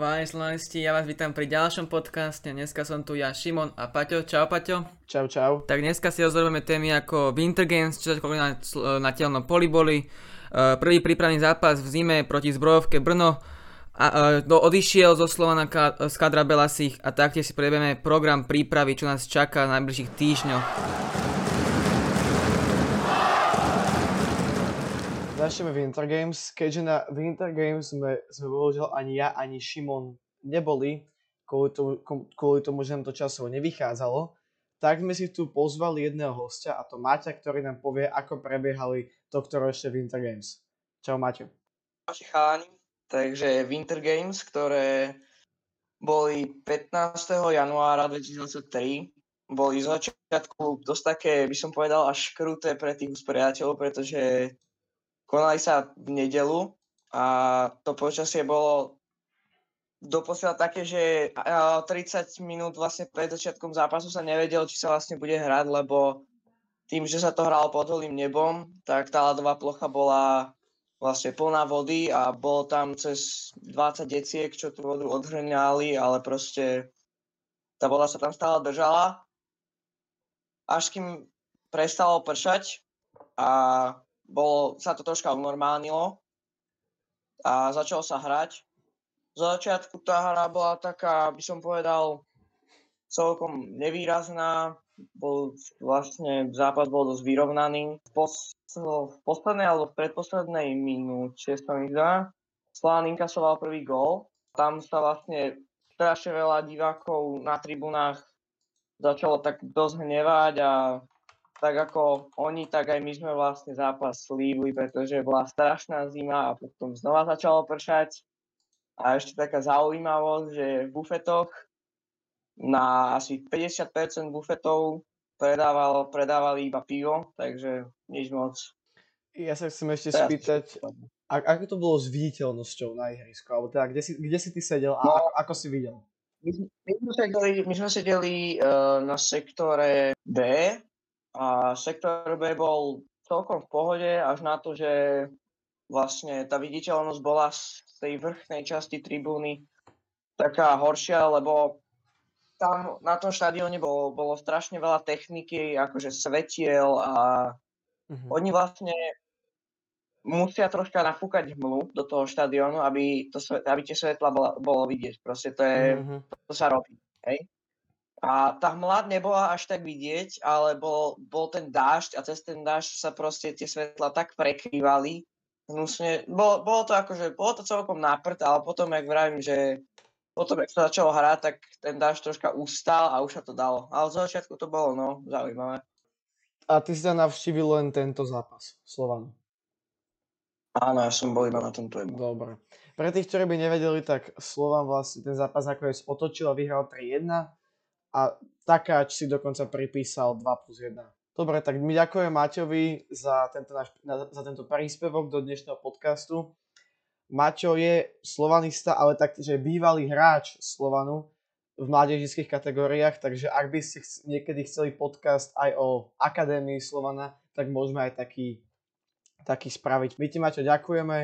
Vážení slovanisti, ja vás vítam pri ďalšom podcaste. Dneska som tu ja, Šimon a Paťo. Čau, Paťo. Čau, čau. Tak dneska si rozhodujeme témy ako Winter Games, čo sa na, na telnom poliboli, eh, prvý prípravný zápas v zime proti zbrojovke Brno, a, uh, do, odišiel zo Slovana ka, z kadra Belasich a taktiež si prejdeme program prípravy, čo nás čaká v najbližších týždňoch. Začneme Winter Games, keďže na Winter Games sme, sme bohužiaľ ani ja, ani Šimon neboli, kvôli tomu, kvôli tomu, že nám to časovo nevychádzalo, tak sme si tu pozvali jedného hostia, a to Maťa, ktorý nám povie, ako prebiehali tohto ročné Winter Games. Čau Maťo. Čau chalani, Takže Winter Games, ktoré boli 15. januára 2023, boli z začiatku dosť také, by som povedal, až kruté pre tých usporiadateľov, pretože konali sa v nedelu a to počasie bolo doposiaľ také, že 30 minút vlastne pred začiatkom zápasu sa nevedel, či sa vlastne bude hrať, lebo tým, že sa to hralo pod holým nebom, tak tá ľadová plocha bola vlastne plná vody a bolo tam cez 20 deciek, čo tú vodu odhrňali, ale proste tá voda sa tam stále držala. Až kým prestalo pršať a bolo, sa to troška unormálnilo a začalo sa hrať. Za začiatku tá hra bola taká, by som povedal, celkom nevýrazná, bol vlastne zápas bol dosť vyrovnaný. V, pos, v poslednej alebo v predposlednej minúte sa mi zdá, Slán inkasoval prvý gól. Tam sa vlastne strašne veľa divákov na tribunách začalo tak dosť hnevať a tak ako oni, tak aj my sme vlastne zápas slívli, pretože bola strašná zima a potom znova začalo pršať. A ešte taká zaujímavosť, že v bufetoch na asi 50% bufetov predával, predávali iba pivo, takže nič moc. Ja sa chcem ešte Teraz spýtať, a, ako to bolo s viditeľnosťou na ihrisku? Alebo teda, kde si, kde si ty sedel a no, ako, ako si videl? My, my sme sedeli, my sme sedeli uh, na sektore B a sektor B bol celkom v pohode až na to, že vlastne tá viditeľnosť bola z tej vrchnej časti tribúny taká horšia, lebo tam na tom štadióne bolo, bolo strašne veľa techniky, akože svetiel a uh-huh. oni vlastne musia troška nafúkať hmlu do toho štadiónu, aby, to, aby tie svetla bolo, bolo vidieť. Proste to, je, to, to sa robí. Hej? A tá hmla nebola až tak vidieť, ale bol, bol ten dážď a cez ten dážď sa proste tie svetla tak prekrývali. Hnusne. Bolo, bolo to akože, bolo to celkom náprd, ale potom, jak vravím, že potom, ak sa začalo hrať, tak ten dáž troška ustal a už sa to dalo. Ale z začiatku to bolo, no, zaujímavé. A ty si sa navštívil len tento zápas, Slovan. Áno, ja som bol iba na tomto jednom. Dobre. Pre tých, ktorí by nevedeli, tak Slovan vlastne ten zápas nakoniec otočil a vyhral 3-1 a Takáč si dokonca pripísal 2 plus 1. Dobre, tak my ďakujeme Maťovi za tento, náš, za tento príspevok do dnešného podcastu. Maťo je slovanista, ale taktiež aj bývalý hráč Slovanu v mládežických kategóriách, takže ak by ste niekedy chceli podcast aj o Akadémii Slovana, tak môžeme aj taký, taký spraviť. My ti Maťo ďakujeme,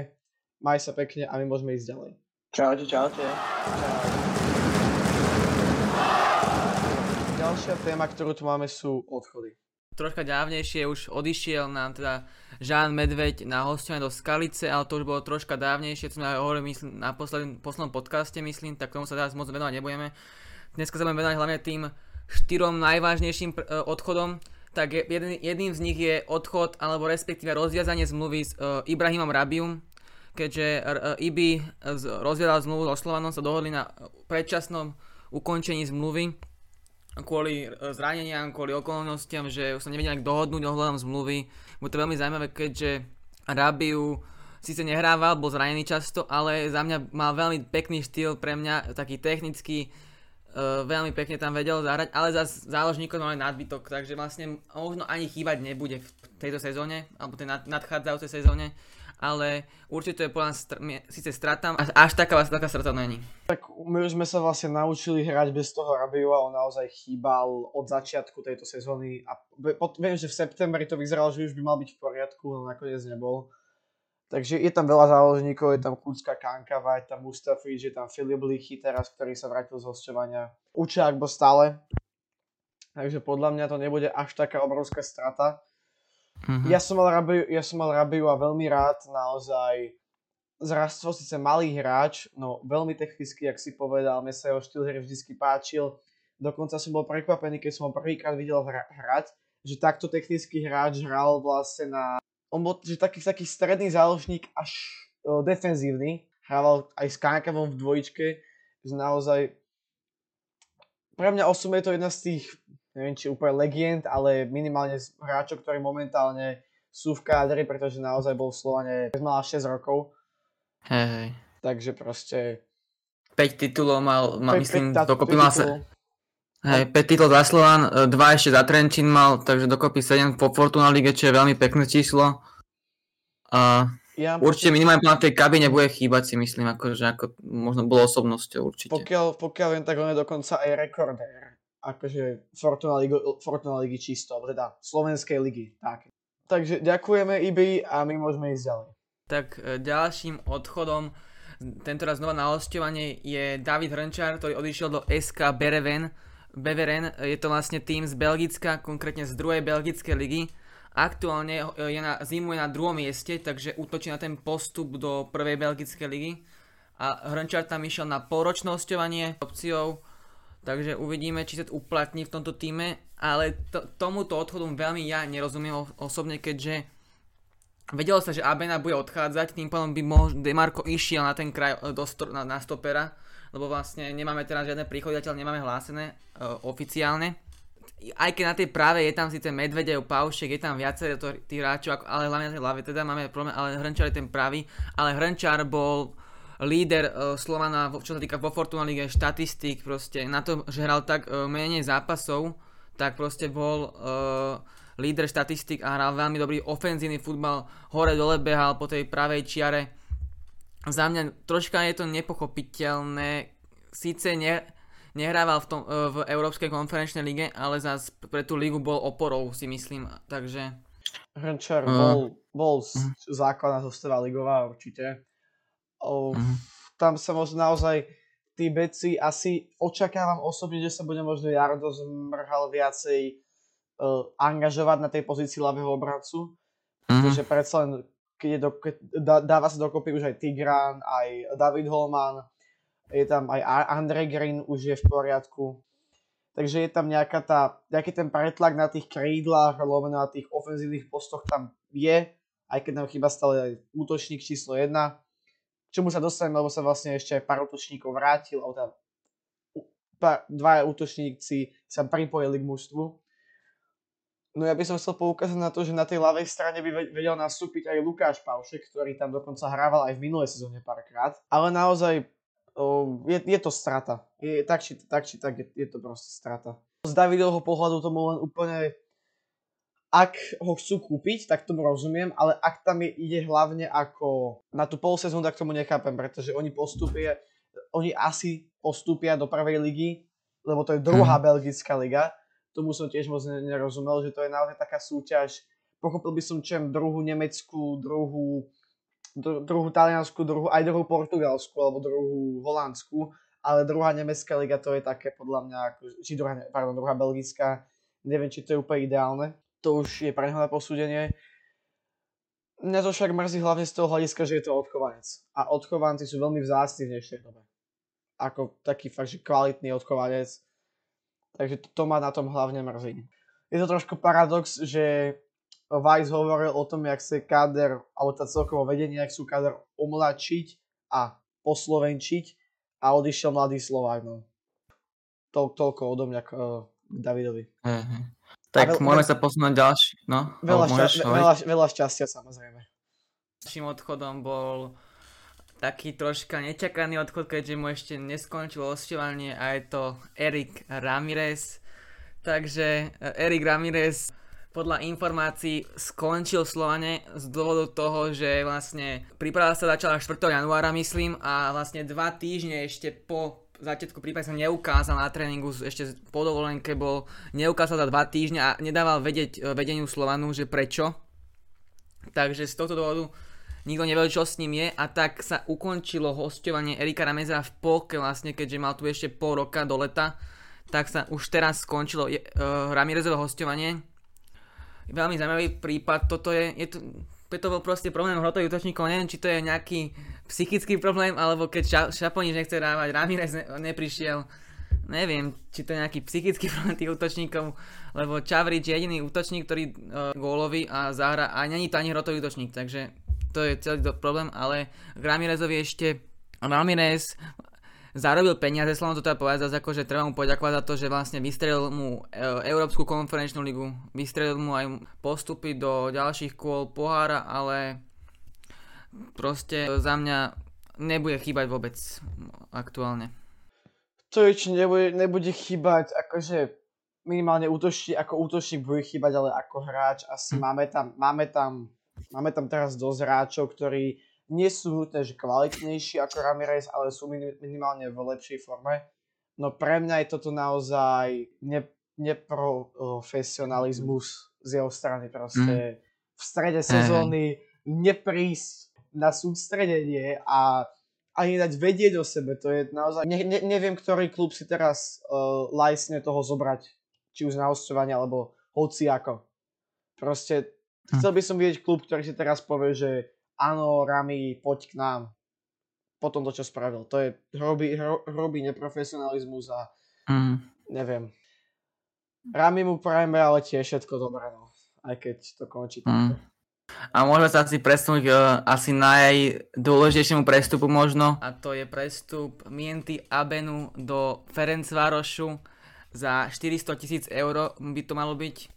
maj sa pekne a my môžeme ísť ďalej. Čaute, čaute. Ďalšia téma, ktorú tu máme sú odchody. Troška dávnejšie už odišiel nám teda Žán Medveď na hostovanie do Skalice, ale to už bolo troška dávnejšie, to sme hovorili myslím, na poslednom, poslednom podcaste, myslím, tak tomu sa teraz moc venovať nebudeme. Dneska sa budeme venovať hlavne tým štyrom najvážnejším pr- e, odchodom, tak jedný, jedným z nich je odchod alebo respektíve rozviazanie zmluvy s uh, Ibrahimom Rabium, keďže uh, Ibi rozviazal zmluvu so Slovanom, sa dohodli na predčasnom ukončení zmluvy kvôli e, zraneniam, kvôli okolnostiam, že už sa nevedia dohodnúť ohľadom zmluvy. Bude to veľmi zaujímavé, keďže Rabiu síce nehrával, bol zranený často, ale za mňa mal veľmi pekný štýl pre mňa, taký technický, uh, veľmi pekne tam vedel zahrať, ale za záložníkov mali nadbytok, takže vlastne možno ani chýbať nebude v tejto sezóne, alebo tej nadchádzajúcej sezóne ale určite je podľa str- síce strata, až, až taká, taká strata není. Tak my už sme sa vlastne naučili hrať bez toho Rabiu a on naozaj chýbal od začiatku tejto sezóny a viem, že v septembri to vyzeralo, že už by mal byť v poriadku, no nakoniec nebol. Takže je tam veľa záložníkov, je tam Kucka Kankava, je tam Mustafi, je tam Filip Lichy teraz, ktorý sa vrátil z hostovania. Učák bol stále. Takže podľa mňa to nebude až taká obrovská strata. Mm-hmm. Ja, som mal Rabiu, ja som mal Rabiu a veľmi rád naozaj zrastol síce malý hráč, no veľmi technicky, ak si povedal, mne sa jeho štýl hry vždy páčil. Dokonca som bol prekvapený, keď som ho prvýkrát videl hrať, že takto technický hráč hral vlastne na on bol že taký, taký stredný záložník až o, defenzívny. Hrával aj s Kankavom v dvojičke. Že naozaj pre mňa osobne je to jedna z tých, neviem či úplne legend, ale minimálne hráčov, ktorí momentálne sú v kádri, pretože naozaj bol v Slovane mal 6 rokov. Hej, hej. Takže proste... 5 titulov mal, mal 5, myslím, 5, dokopy mal sa... Hej, 5 titulov za Slovan, 2 e, ešte za Trenčín mal, takže dokopy 7 po Fortuna Lige, čo je veľmi pekné číslo. A ja, určite minimálne na tej kabine bude chýbať si myslím, akože ako možno bolo osobnosťou určite. Pokiaľ, pokiaľ viem, tak on je dokonca aj rekordér. Akože Fortuna, Ligu, Fortuna Ligy čisto, teda Slovenskej ligy. Tak. Takže ďakujeme IBI a my môžeme ísť ďalej. Tak e, ďalším odchodom tentoraz znova na hostovanie je David Hrnčár, ktorý odišiel do SK Bereven Beveren, je to vlastne tým z Belgicka, konkrétne z druhej belgickej ligy. Aktuálne je na, zimuje na druhom mieste, takže útočí na ten postup do prvej belgickej ligy. A Hrnčar tam išiel na polročnosťovanie opciou, takže uvidíme, či sa uplatní v tomto týme. Ale to, tomuto odchodu veľmi ja nerozumiem osobne, keďže vedelo sa, že Abena bude odchádzať, tým pádom by mohol Demarko išiel na ten kraj do, na, na stopera lebo vlastne nemáme teraz žiadne príchody, zatiaľ nemáme hlásené uh, oficiálne. Aj keď na tej práve je tam síce Medvedev, Paušek, je tam viacej tých hráčov, ale hlavne na tej hlave teda máme problém, ale Hrnčar je ten pravý, ale Hrnčar bol líder uh, Slovana, čo sa týka vo Fortuna Lige, štatistik, proste na to, že hral tak uh, menej zápasov, tak proste bol uh, líder štatistik a hral veľmi dobrý ofenzívny futbal, hore dole behal po tej pravej čiare, za mňa troška je to nepochopiteľné. Síce ne, nehrával v, tom, e, v Európskej konferenčnej lige, ale zás pre tú ligu bol oporou, si myslím. Takže... Hrnčar uh. bol, bol uh. základná zostava ligová určite. Uh. Tam sa možno naozaj tí beci asi očakávam osobne, že sa bude možno Jardo zmrhal viacej uh, angažovať na tej pozícii ľavého obrancu. Uh-huh. Pretože predsa len keď, je do, keď dá, dáva sa dokopy už aj Tigran, aj David Holman, je tam aj Andre Green už je v poriadku. Takže je tam nejaká tá, nejaký ten pretlak na tých krídlach, alebo na tých ofenzívnych postoch tam je, aj keď nám chýba stále aj útočník číslo 1. Čomu sa dostaneme, lebo sa vlastne ešte aj pár útočníkov vrátil, alebo tam dvaja útočníci sa pripojili k mužstvu. No ja by som chcel poukázať na to, že na tej ľavej strane by vedel nastúpiť aj Lukáš Paušek, ktorý tam dokonca hrával aj v minulej sezóne párkrát. Ale naozaj o, je, je to strata. Je, tak, či, tak či tak je, je to proste strata. Z Davidovho pohľadu tomu len úplne ak ho chcú kúpiť, tak tomu rozumiem, ale ak tam je, ide hlavne ako na tú polsezónu, tak tomu nechápem, pretože oni postupia, oni asi postupia do prvej ligy, lebo to je druhá mm. belgická liga tomu som tiež moc nerozumel, že to je naozaj taká súťaž. Pochopil by som čem druhú nemeckú, druhú, druhú taliansku, druhú, aj druhú portugalskú alebo druhú holandskú, ale druhá nemecká liga to je také podľa mňa, ako, či druhá, pardon, druhá belgická, neviem, či to je úplne ideálne. To už je pre neho na posúdenie. Mňa to však mrzí hlavne z toho hľadiska, že je to odchovanec. A odchovanci sú veľmi vzácni v dnešnej dobe. Ako taký fakt, že kvalitný odchovanec Takže to, to ma na tom hlavne mrzí. Je to trošku paradox, že Weiss hovoril o tom, jak sa káder, alebo tá celkovo vedenie, jak sú káder omlačiť a poslovenčiť a odišiel mladý Slovák. No. To, toľko odo mňa k, uh, Davidovi. Uh-huh. Tak veľ, môžeme sa posunúť ďalší. No, veľa, šťa, veľa, veľa šťastia samozrejme. Ďalším odchodom bol taký troška nečakaný odchod, keďže mu ešte neskončilo osťovanie a je to Erik Ramirez. Takže e, Erik Ramirez podľa informácií skončil v Slovane z dôvodu toho, že vlastne príprava sa začala 4. januára myslím a vlastne dva týždne ešte po začiatku prípravy sa neukázal na tréningu, ešte po dovolenke bol, neukázal za dva týždne a nedával vedieť e, vedeniu Slovanu, že prečo. Takže z tohto dôvodu nikto nevedel, čo s ním je a tak sa ukončilo hostovanie Erika Rameza v polke vlastne, keďže mal tu ešte pol roka do leta, tak sa už teraz skončilo uh, Ramirezové hostovanie. Veľmi zaujímavý prípad, toto je, je to, to bol proste problém hrotových útočníkov, neviem, či to je nejaký psychický problém, alebo keď Šaponič nechce dávať, Ramirez ne, neprišiel, neviem, či to je nejaký psychický problém tých útočníkov, lebo Čavrič je jediný útočník, ktorý uh, gólový a zahra a není to ani hrotový útočník, takže to je celý problém, ale k Ramirezovi ešte Ramirez zarobil peniaze, slovom to teda povedať zase ako, že treba mu poďakovať za to, že vlastne vystrelil mu e, Európsku konferenčnú ligu, vystrelil mu aj postupy do ďalších kôl pohára, ale proste za mňa nebude chýbať vôbec aktuálne. To je, či nebude, nebude chýbať, akože minimálne útočník, ako útočník bude chýbať, ale ako hráč asi máme tam, máme tam Máme tam teraz dosť hráčov, ktorí nie sú nutné, že kvalitnejší ako Ramirez, ale sú minimálne v lepšej forme. No pre mňa je toto naozaj ne, neprofesionalizmus z jeho strany. Proste mm. v strede sezóny neprísť na sústredenie a ani dať vedieť o sebe. To je naozaj... Ne, ne, neviem, ktorý klub si teraz uh, lajsne toho zobrať. Či už na hostovanie, alebo hoci ako. Proste. Chcel by som vidieť klub, ktorý si teraz povie, že áno, Rami, poď k nám. Po tom to, čo spravil. To je hrobý, hrobý neprofesionalizmus a mm. neviem. Rami mu prajeme, ale tiež všetko dobré, no. Aj keď to končí mm. A môžeme sa asi presunúť uh, asi najdôležitejšiemu prestupu možno. A to je prestup Mienty Abenu do Ferencvárošu za 400 tisíc eur by to malo byť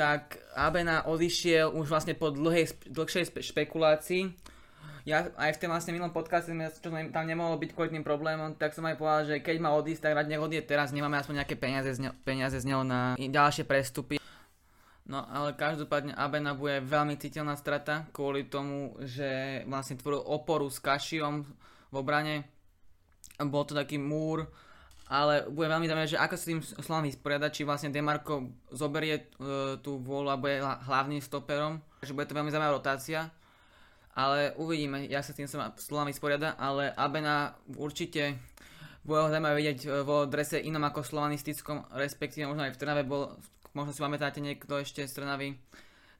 tak Abena odišiel už vlastne po dlhej, dlhšej špekulácii. Ja aj v tom vlastne milom podcaste, čo tam nemohlo byť kvôli tým problémom, tak som aj povedal, že keď má odísť, tak nech odíde teraz, nemáme aspoň nejaké peniaze z, ne- peniaze z neho na ďalšie prestupy. No ale každopádne Abena bude veľmi citeľná strata kvôli tomu, že vlastne tvoril oporu s Kašiom v obrane. Bol to taký múr, ale bude veľmi zaujímavé, že ako sa tým slovám vysporiadať, či vlastne Demarko zoberie uh, tú vôľu a bude hlavným stoperom, že bude to veľmi zaujímavá rotácia, ale uvidíme, jak sa tým slovám vysporiada, ale Abena určite bude ho zaujímavé vidieť e, vo drese inom ako slovanistickom, respektíve možno aj v Trnave bol, možno si pamätáte niekto ešte z Trnavy,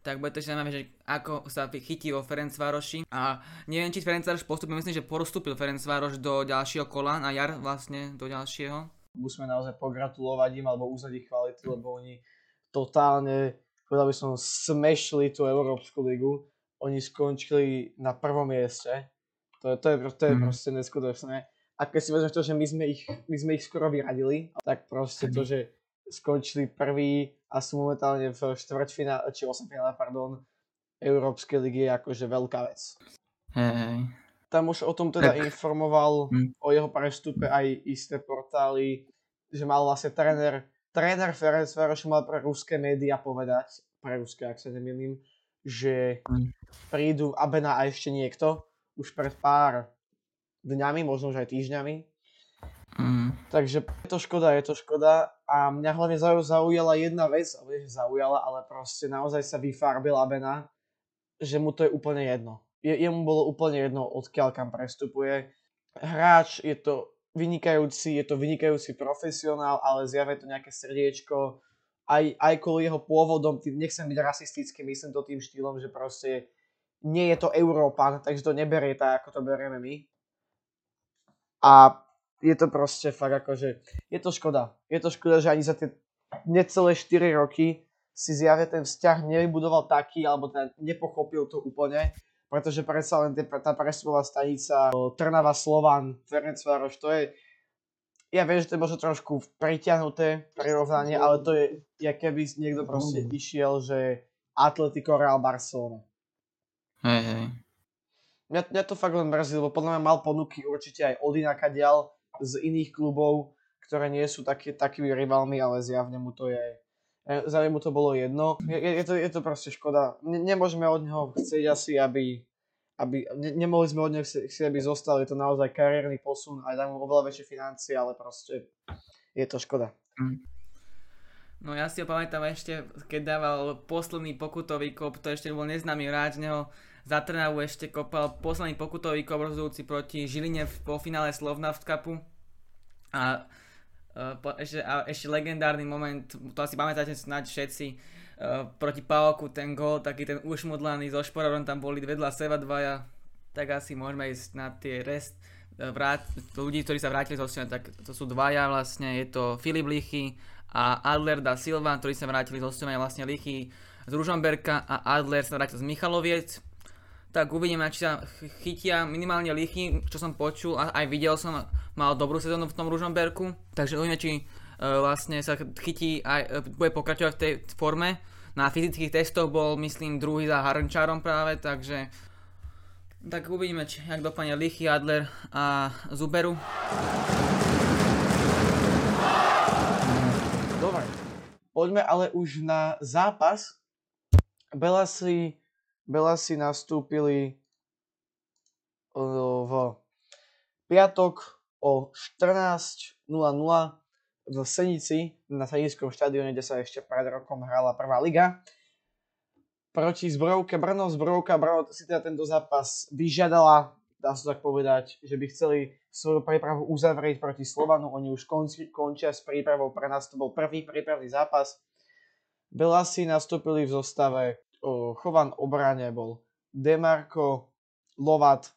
tak bude to zaujímavé, že ako sa chytí vo Ferencvároši. A neviem, či Ferencvároš postupil, myslím, že postupil Ferencvároš do ďalšieho kola, na jar vlastne do ďalšieho. Musíme naozaj pogratulovať im alebo uznať ich kvalitu, lebo oni totálne, povedal by som, smešli tú Európsku ligu. Oni skončili na prvom mieste. To, to je, to je mm. proste neskutočné. A keď si vezmeš to, že my sme ich, my sme ich skoro vyradili, tak proste to, že skončili prvý a sú momentálne v štvrťfinále, či 8 finále, pardon, Európskej ligy je akože veľká vec. Hej. Tam už o tom teda tak. informoval hm. o jeho prestupe aj isté portály, že mal vlastne tréner, tréner Ferenc Varoš mal pre ruské médiá povedať, pre ruské, ak sa nemýlim, že hm. prídu Abena a ešte niekto už pred pár dňami, možno už aj týždňami, Mm. Takže je to škoda, je to škoda a mňa hlavne zaujala jedna vec, ale že zaujala, ale proste naozaj sa vyfarbil Abena, že mu to je úplne jedno. Je, jemu bolo úplne jedno, odkiaľ kam prestupuje. Hráč je to vynikajúci, je to vynikajúci profesionál, ale zjavuje to nejaké srdiečko, aj, aj kvôli jeho pôvodom, tým, nechcem byť rasistický, myslím to tým štýlom, že proste nie je to Európan, takže to neberie tak, ako to berieme my. A je to proste fakt akože, je to škoda. Je to škoda, že ani za tie necelé 4 roky si zjavne ten vzťah nevybudoval taký, alebo ten nepochopil to úplne, pretože predsa len tá presová stanica Trnava Slovan, Ferencvároš, to je, ja viem, že to je možno trošku priťahnuté prirovnanie, ale to je, ja keby niekto proste išiel, že Atletico Real Barcelona. Hej, hej. Mňa, mňa to fakt len mrzí, lebo podľa mňa mal ponuky určite aj od inaka ďal, z iných klubov, ktoré nie sú taký, takými rivalmi, ale zjavne mu to je zjavne mu to bolo jedno. Je, je, to, je to proste škoda. Ne, nemôžeme od neho chcieť asi, aby, aby ne, nemohli sme od neho chcieť, aby zostal. Je to naozaj kariérny posun, aj dá mu oveľa väčšie financie, ale proste je to škoda. Mm. No ja si ho pamätám ešte, keď dával posledný pokutový kop, to ešte bol neznámy hráč, neho za Trnavu ešte kopal posledný pokutový kop rozhodujúci proti Žiline v finále Slovnaft Cupu. A, po, ešte, a ešte legendárny moment, to asi pamätáte snáď všetci, uh, proti Paoku ten gól, taký ten ušmudlaný so Šporovým, tam boli vedľa seba dvaja, tak asi môžeme ísť na tie rest, vrát, ľudí, ktorí sa vrátili z hostovania, tak to sú dvaja vlastne, je to Filip Lichy a Adler da Silva, ktorí sa vrátili z hostovania vlastne Lichy z Ružomberka a Adler sa vrátil z Michaloviec. Tak uvidíme, či sa chytia minimálne Lichy, čo som počul a aj videl som, mal dobrú sezónu v tom Ružomberku, takže uvidíme, či uh, vlastne sa chytí aj, uh, bude pokračovať v tej forme. Na fyzických testoch bol, myslím, druhý za Harnčárom práve, takže tak uvidíme, či, jak dopadne Lichy, Adler a Zuberu. Dobre, poďme ale už na zápas, Belasi, Belasi nastúpili v piatok o 14.00 v Senici na Senickom štadióne, kde sa ešte pred rokom hrala prvá liga. Proti Zbrojovke Brno. Zbrojovka Brno si teda tento zápas vyžiadala, dá sa tak povedať, že by chceli svoju prípravu uzavrieť proti Slovanu. Oni už konci, končia s prípravou, pre nás to bol prvý prípravný zápas Belasi nastúpili v zostave Chovan obrane bol Demarko, Lovat,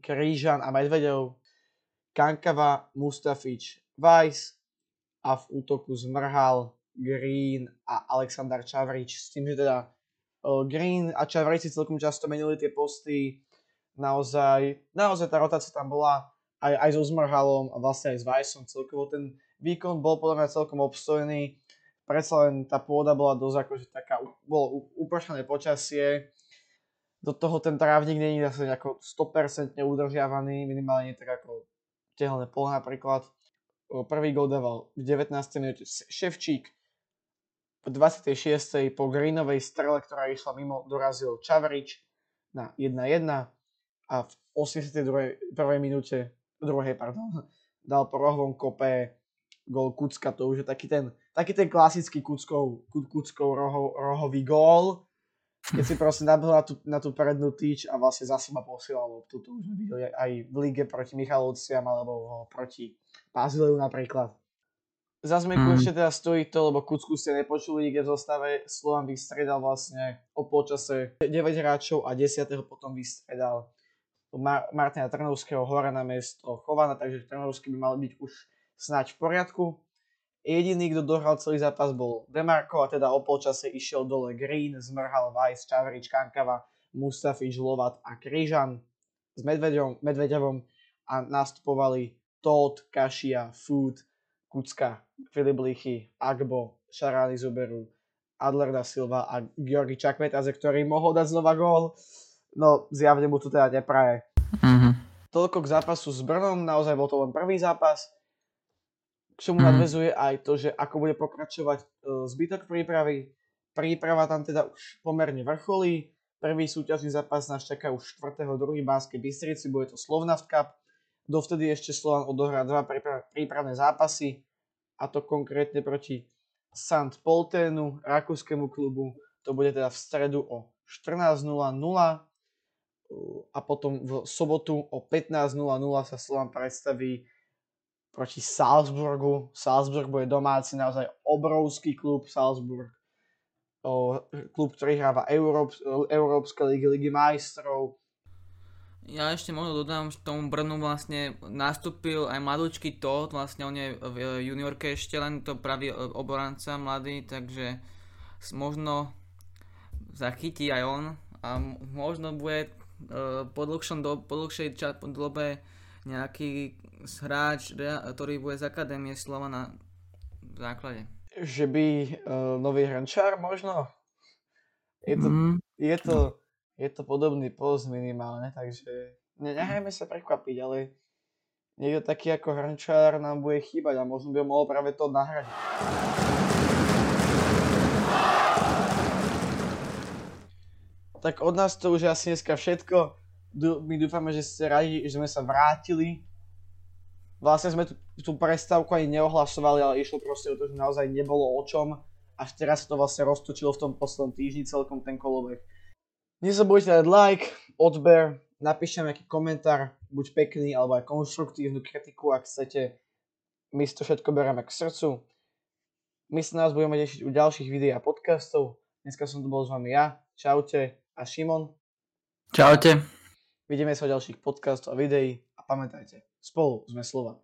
Krížan a Medvedev, Kankava, Mustafič, Weiss a v útoku zmrhal Green a Aleksandar Čavrič. S tým, že teda Green a Čavrič si celkom často menili tie posty. Naozaj, naozaj tá rotácia tam bola aj, aj so Zmrhalom a vlastne aj s Weissom. Celkovo ten výkon bol podľa mňa celkom obstojný predsa len tá pôda bola dosť akože taká, bolo upršané počasie, do toho ten trávnik není zase nejako 100% udržiavaný, minimálne tak ako tehelné pole napríklad. Prvý gol dával v 19. minúte Ševčík, v 26. po Greenovej strele, ktorá išla mimo, dorazil Čavrič na 1-1 a v 82. prvej minúte, druhej, pardon, dal po rohovom kope gol Kucka, to už je taký ten, taký ten klasický Kuckov, Kuckov roho, rohový gól, keď si proste nabehol na tú, na tú prednú týč a vlastne za seba posielal loptu. To už sme videli aj v lige proti Michalovciam alebo proti Pazileu napríklad. Za zmenku mm. ešte teda stojí to, lebo Kucku ste nepočuli nikde v zostave. Slovan vystredal vlastne o polčase 9 hráčov a 10. potom vystredal Mar- Martina Trnovského hora na mesto Chovana, takže Trnovský by mal byť už snáď v poriadku. Jediný, kto dohral celý zápas bol Demarko a teda o polčase išiel dole Green, Zmrhal, Weiss, Čavrič, Kankava, Mustafič, Lovat a Kryžan s Medvedevom, Medvedevom a nastupovali Todd, Kašia, Food, Kucka, Filip Lichy, Agbo, Šarány Zuberu, Adler da Silva a Georgi Čakvetaze, ktorý mohol dať znova gól. No, zjavne mu to teda nepraje. Mm-hmm. Toľko k zápasu s Brnom, naozaj bol to len prvý zápas čomu mm. nadvezuje aj to, že ako bude pokračovať uh, zbytok prípravy. Príprava tam teda už pomerne vrcholí. Prvý súťažný zápas nás čaká už 4. druhý Banskej Bystrici, bude to Slovnaft Cup. Dovtedy ešte Slovan odohrá dva prípravné zápasy, a to konkrétne proti Sant Polténu, rakúskému klubu. To bude teda v stredu o 14.00 a potom v sobotu o 15.00 sa Slovan predstaví proti Salzburgu. Salzburg bude domáci, naozaj obrovský klub Salzburg. O, klub, ktorý hráva Európs- Európske ligy, ligy majstrov. Ja ešte možno dodám, že tomu Brnu vlastne nastúpil aj mladúčky Todd, vlastne on je v juniorke ešte len to pravý oboranca mladý, takže možno zachytí aj on a možno bude uh, po, dlhšom do, po dlhšej ča, nejaký hráč, ktorý bude z Akadémie slova na základe. Že by uh, nový hrančár možno? Je to, mm. je, to, je to podobný post minimálne, takže ne, nehajme sa prekvapiť, ale niekto taký ako hrančár nám bude chýbať a možno by ho mohol práve to nahradiť. Tak od nás to už asi dneska všetko my dúfame, že ste radi, že sme sa vrátili. Vlastne sme tú, tú prestávku ani neohlasovali, ale išlo proste o to, že naozaj nebolo o čom. Až teraz sa to vlastne roztočilo v tom poslednom týždni celkom ten kolobeh. Nezabudnite dať like, odber, napíšte nejaký komentár, buď pekný, alebo aj konštruktívnu kritiku, ak chcete. My si to všetko bereme k srdcu. My sa nás budeme tešiť u ďalších videí a podcastov. Dneska som tu bol s vami ja, čaute a Šimon. Čaute. Vidíme sa v ďalších podcastov a videí a pamätajte, spolu sme Slovan.